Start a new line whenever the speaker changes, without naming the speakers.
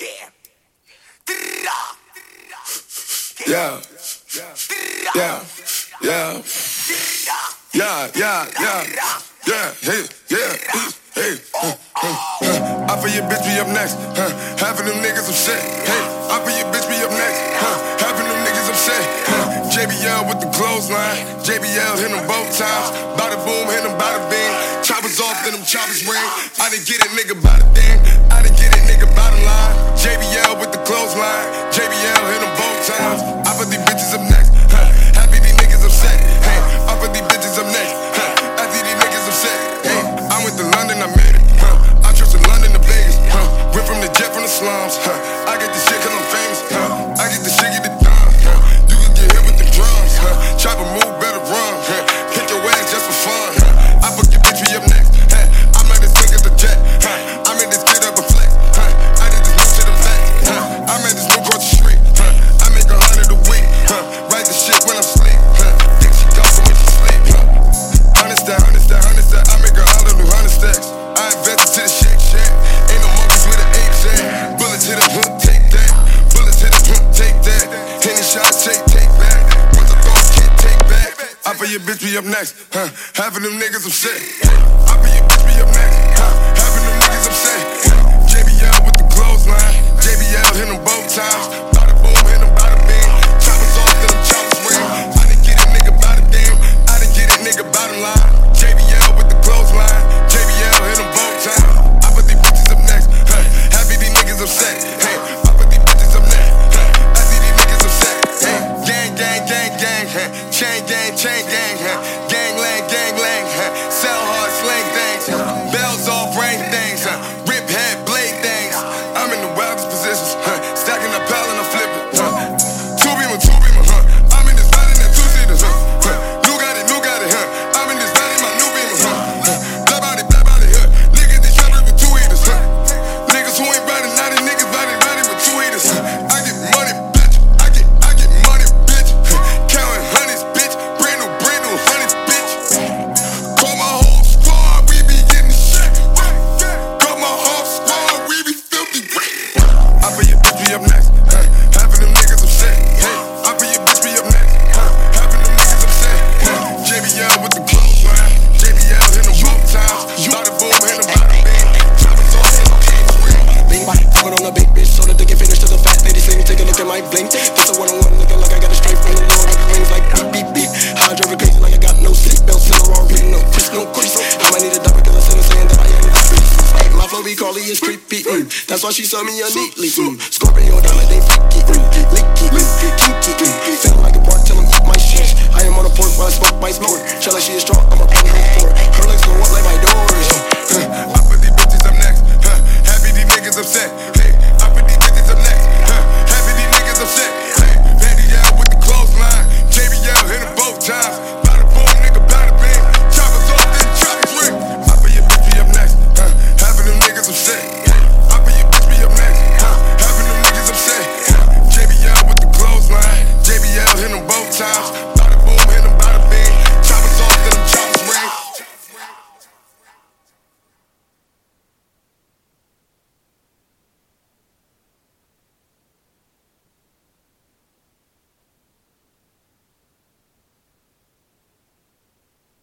Yeah. Yeah. Yeah. Yeah. Yeah. Yeah. Yeah. Hey. Yeah. Hey. Uh, uh. I feel your bitch be up next. Huh. Having them niggas some shit. Hey. I feel your bitch be up next. Huh. Having them niggas some shit. Huh. JBL with the clothesline. JBL hit them both times. Bada boom, hit them bada bing. Choppers off, then them choppers ring. I didn't get it, nigga by the thing. JBL with the clothesline. your bitch be up next. Huh? Having them niggas some shit. I be your bitch be up next.
Rollie is creepy, mm. That's why she saw me a neatly, mm. Scorpio diamond, they freaky, mm.